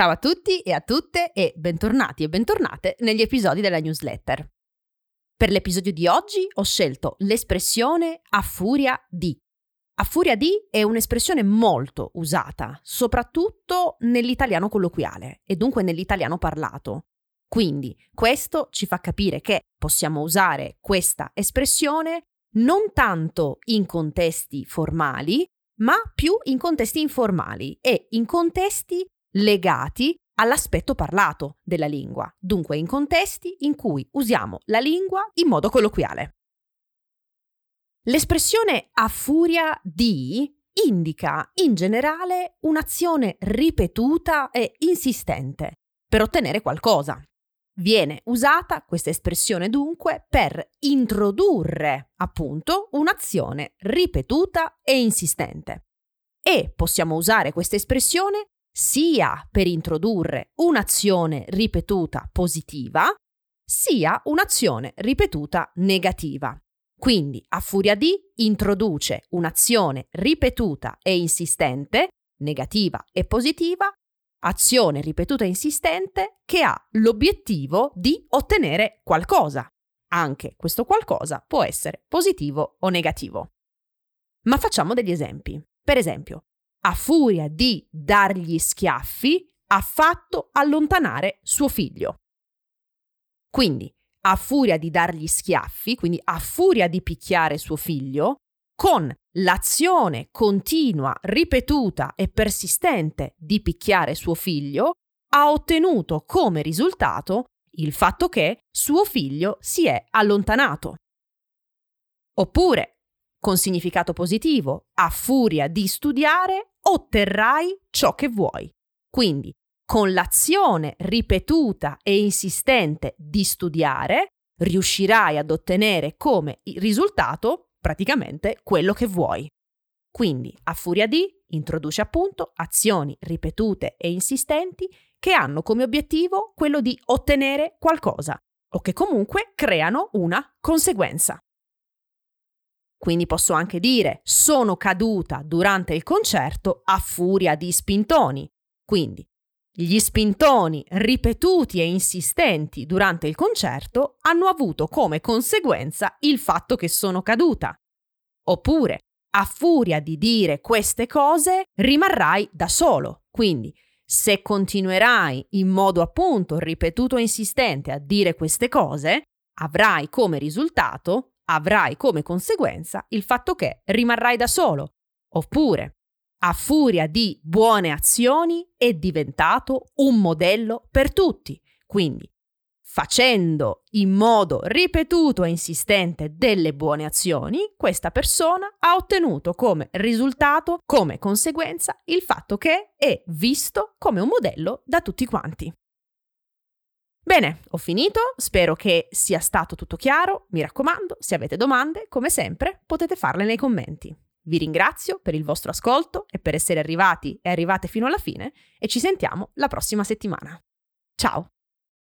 Ciao a tutti e a tutte e bentornati e bentornate negli episodi della newsletter. Per l'episodio di oggi ho scelto l'espressione a furia di. A furia di è un'espressione molto usata, soprattutto nell'italiano colloquiale e dunque nell'italiano parlato. Quindi questo ci fa capire che possiamo usare questa espressione non tanto in contesti formali, ma più in contesti informali e in contesti legati all'aspetto parlato della lingua, dunque in contesti in cui usiamo la lingua in modo colloquiale. L'espressione a furia di indica in generale un'azione ripetuta e insistente per ottenere qualcosa. Viene usata questa espressione dunque per introdurre appunto un'azione ripetuta e insistente. E possiamo usare questa espressione sia per introdurre un'azione ripetuta positiva, sia un'azione ripetuta negativa. Quindi, a furia di, introduce un'azione ripetuta e insistente, negativa e positiva, azione ripetuta e insistente che ha l'obiettivo di ottenere qualcosa. Anche questo qualcosa può essere positivo o negativo. Ma facciamo degli esempi. Per esempio, a furia di dargli schiaffi, ha fatto allontanare suo figlio. Quindi, a furia di dargli schiaffi, quindi a furia di picchiare suo figlio, con l'azione continua, ripetuta e persistente di picchiare suo figlio, ha ottenuto come risultato il fatto che suo figlio si è allontanato. Oppure, con significato positivo, a furia di studiare, otterrai ciò che vuoi. Quindi, con l'azione ripetuta e insistente di studiare, riuscirai ad ottenere come risultato praticamente quello che vuoi. Quindi, a furia di, introduce appunto azioni ripetute e insistenti che hanno come obiettivo quello di ottenere qualcosa o che comunque creano una conseguenza. Quindi posso anche dire sono caduta durante il concerto a furia di spintoni. Quindi gli spintoni ripetuti e insistenti durante il concerto hanno avuto come conseguenza il fatto che sono caduta. Oppure, a furia di dire queste cose, rimarrai da solo. Quindi, se continuerai in modo appunto ripetuto e insistente a dire queste cose, avrai come risultato avrai come conseguenza il fatto che rimarrai da solo. Oppure, a furia di buone azioni, è diventato un modello per tutti. Quindi, facendo in modo ripetuto e insistente delle buone azioni, questa persona ha ottenuto come risultato, come conseguenza, il fatto che è visto come un modello da tutti quanti. Bene, ho finito, spero che sia stato tutto chiaro, mi raccomando, se avete domande, come sempre, potete farle nei commenti. Vi ringrazio per il vostro ascolto e per essere arrivati e arrivate fino alla fine e ci sentiamo la prossima settimana. Ciao!